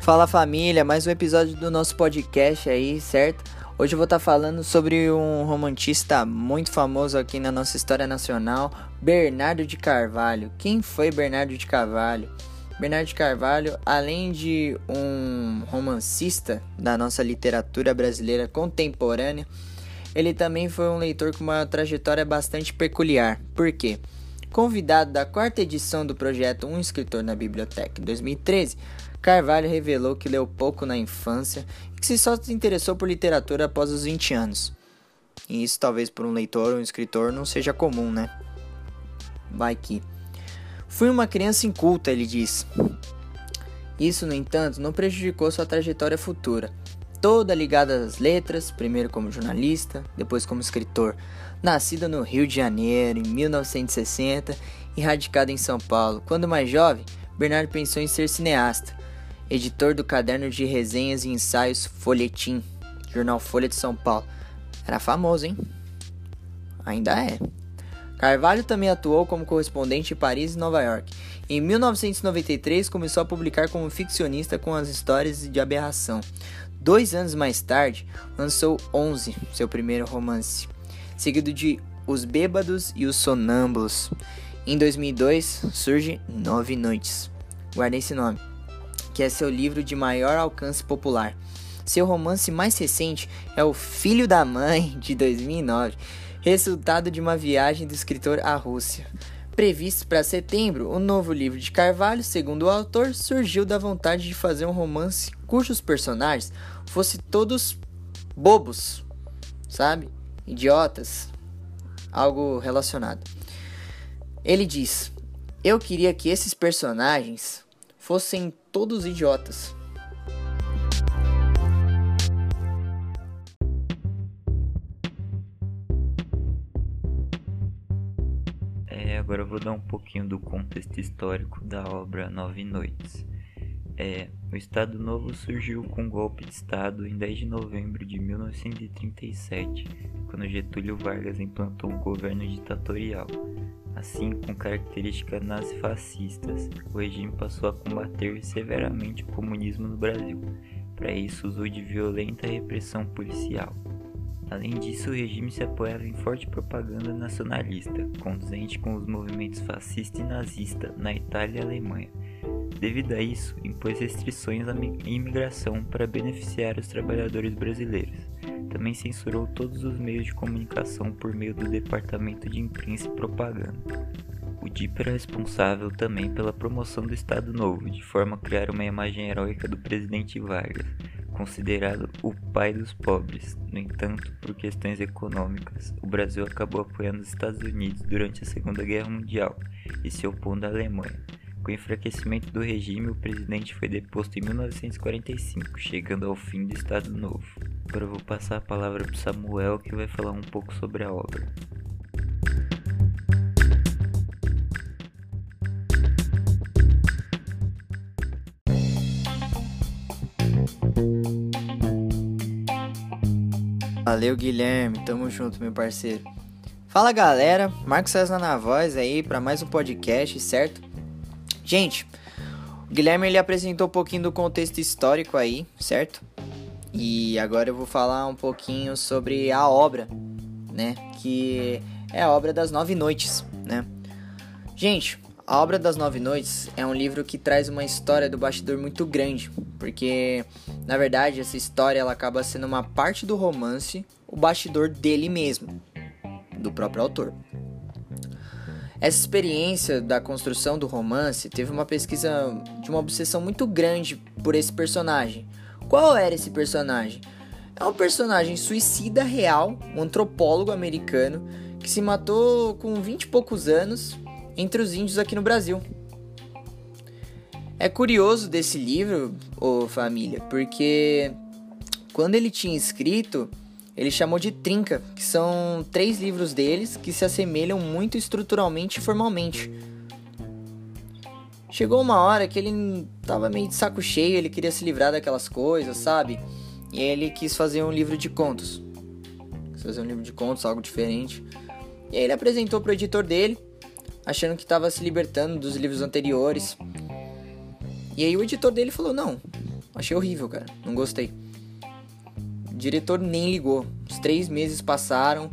Fala família, mais um episódio do nosso podcast aí, certo? Hoje eu vou estar tá falando sobre um romantista muito famoso aqui na nossa história nacional, Bernardo de Carvalho. Quem foi Bernardo de Carvalho? Bernardo de Carvalho, além de um romancista da nossa literatura brasileira contemporânea, ele também foi um leitor com uma trajetória bastante peculiar. Por quê? Convidado da quarta edição do projeto Um Escritor na Biblioteca em 2013, Carvalho revelou que leu pouco na infância e que se só se interessou por literatura após os 20 anos. E isso talvez por um leitor ou um escritor não seja comum, né? Vai que. Fui uma criança inculta, ele diz. Isso, no entanto, não prejudicou sua trajetória futura toda ligada às letras, primeiro como jornalista, depois como escritor. Nascida no Rio de Janeiro em 1960 e radicada em São Paulo. Quando mais jovem, Bernardo pensou em ser cineasta, editor do caderno de resenhas e ensaios Folhetim, jornal Folha de São Paulo. Era famoso, hein? Ainda é. Carvalho também atuou como correspondente em Paris e Nova York. Em 1993, começou a publicar como ficcionista com as histórias de aberração. Dois anos mais tarde, lançou Onze, seu primeiro romance, seguido de Os Bêbados e os Sonâmbulos. Em 2002, surge Nove Noites. Guarde esse nome, que é seu livro de maior alcance popular. Seu romance mais recente é O Filho da Mãe, de 2009, resultado de uma viagem do escritor à Rússia. Previsto para setembro, o novo livro de Carvalho, segundo o autor, surgiu da vontade de fazer um romance cujos personagens fossem todos bobos, sabe? Idiotas, algo relacionado. Ele diz: Eu queria que esses personagens fossem todos idiotas. Agora eu vou dar um pouquinho do contexto histórico da obra Nove Noites. É, o Estado Novo surgiu com um golpe de Estado em 10 de novembro de 1937, quando Getúlio Vargas implantou um governo ditatorial. Assim, com características nazifascistas, o regime passou a combater severamente o comunismo no Brasil. Para isso, usou de violenta repressão policial. Além disso, o regime se apoiava em forte propaganda nacionalista, conduzente com os movimentos fascista e nazista na Itália e Alemanha. Devido a isso, impôs restrições à imigração para beneficiar os trabalhadores brasileiros. Também censurou todos os meios de comunicação por meio do Departamento de Imprensa e Propaganda. O DIP era responsável também pela promoção do Estado Novo, de forma a criar uma imagem heróica do presidente Vargas, considerado o pai dos pobres. No entanto, por questões econômicas, o Brasil acabou apoiando os Estados Unidos durante a Segunda Guerra Mundial e se opondo à Alemanha. Com o enfraquecimento do regime, o presidente foi deposto em 1945, chegando ao fim do Estado Novo. Agora eu vou passar a palavra para Samuel, que vai falar um pouco sobre a obra. Valeu, Guilherme. Tamo junto, meu parceiro. Fala, galera. Marcos César na voz aí para mais um podcast, certo? Gente, o Guilherme ele apresentou um pouquinho do contexto histórico aí, certo? E agora eu vou falar um pouquinho sobre a obra, né? Que é a obra das Nove Noites, né? Gente, a Obra das Nove Noites é um livro que traz uma história do bastidor muito grande, porque na verdade essa história ela acaba sendo uma parte do romance, o bastidor dele mesmo, do próprio autor. Essa experiência da construção do romance teve uma pesquisa de uma obsessão muito grande por esse personagem. Qual era esse personagem? É um personagem suicida real, um antropólogo americano que se matou com 20 e poucos anos entre os índios aqui no Brasil. É curioso desse livro, ô família, porque quando ele tinha escrito, ele chamou de Trinca, que são três livros deles que se assemelham muito estruturalmente e formalmente. Chegou uma hora que ele tava meio de saco cheio, ele queria se livrar daquelas coisas, sabe? E ele quis fazer um livro de contos. Quis fazer um livro de contos, algo diferente. E aí ele apresentou pro editor dele, achando que estava se libertando dos livros anteriores. E aí o editor dele falou: "Não, Achei horrível, cara. Não gostei. O diretor nem ligou. Os três meses passaram.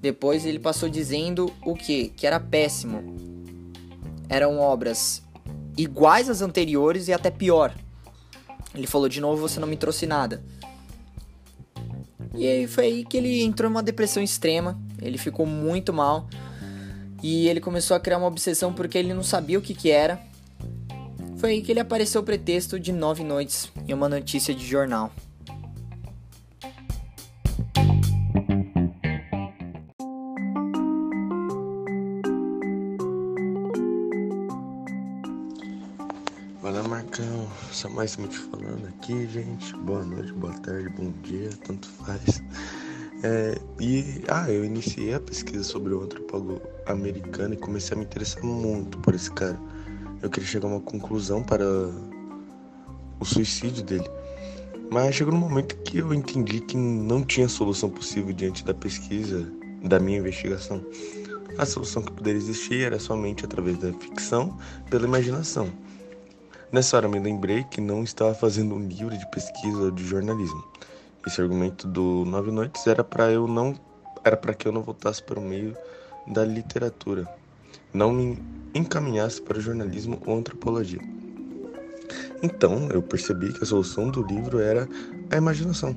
Depois ele passou dizendo o que? Que era péssimo. Eram obras iguais às anteriores e até pior. Ele falou de novo, você não me trouxe nada. E aí foi aí que ele entrou numa depressão extrema. Ele ficou muito mal. E ele começou a criar uma obsessão porque ele não sabia o que, que era. Foi aí que ele apareceu o pretexto de nove noites em uma notícia de jornal. Fala Marcão, só mais me falando aqui, gente. Boa noite, boa tarde, bom dia, tanto faz. É, e ah, eu iniciei a pesquisa sobre o antropólogo americano e comecei a me interessar muito por esse cara. Eu queria chegar a uma conclusão para o suicídio dele. Mas chegou no momento que eu entendi que não tinha solução possível diante da pesquisa, da minha investigação. A solução que poderia existir era somente através da ficção, pela imaginação. Nessa hora me lembrei que não estava fazendo um livro de pesquisa ou de jornalismo. Esse argumento do Nove Noites era para eu não era para que eu não voltasse para o meio da literatura, não me encaminhasse para o jornalismo ou antropologia. Então, eu percebi que a solução do livro era a imaginação.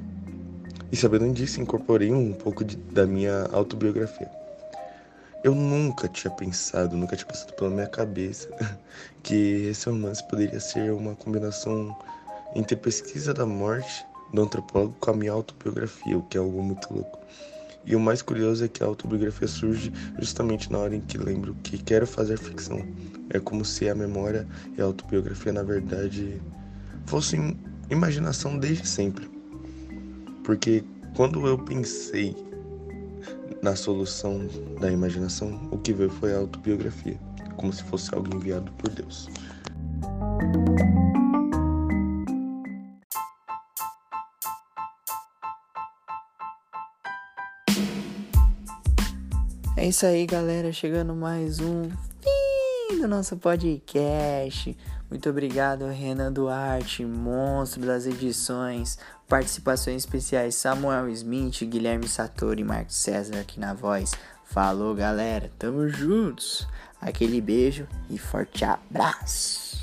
E sabendo disso, incorporei um pouco de, da minha autobiografia. Eu nunca tinha pensado, nunca tinha passado pela minha cabeça que esse romance poderia ser uma combinação entre pesquisa da morte do antropólogo com a minha autobiografia, o que é algo muito louco. E o mais curioso é que a autobiografia surge justamente na hora em que lembro que quero fazer ficção. É como se a memória e a autobiografia, na verdade, fossem imaginação desde sempre. Porque quando eu pensei na solução da imaginação, o que veio foi a autobiografia, como se fosse algo enviado por Deus. É isso aí, galera. Chegando mais um fim do nosso podcast. Muito obrigado, Renan Duarte, monstro das edições. Participações especiais Samuel Smith, Guilherme Satori e Marcos César aqui na voz. Falou, galera. Tamo juntos. Aquele beijo e forte abraço.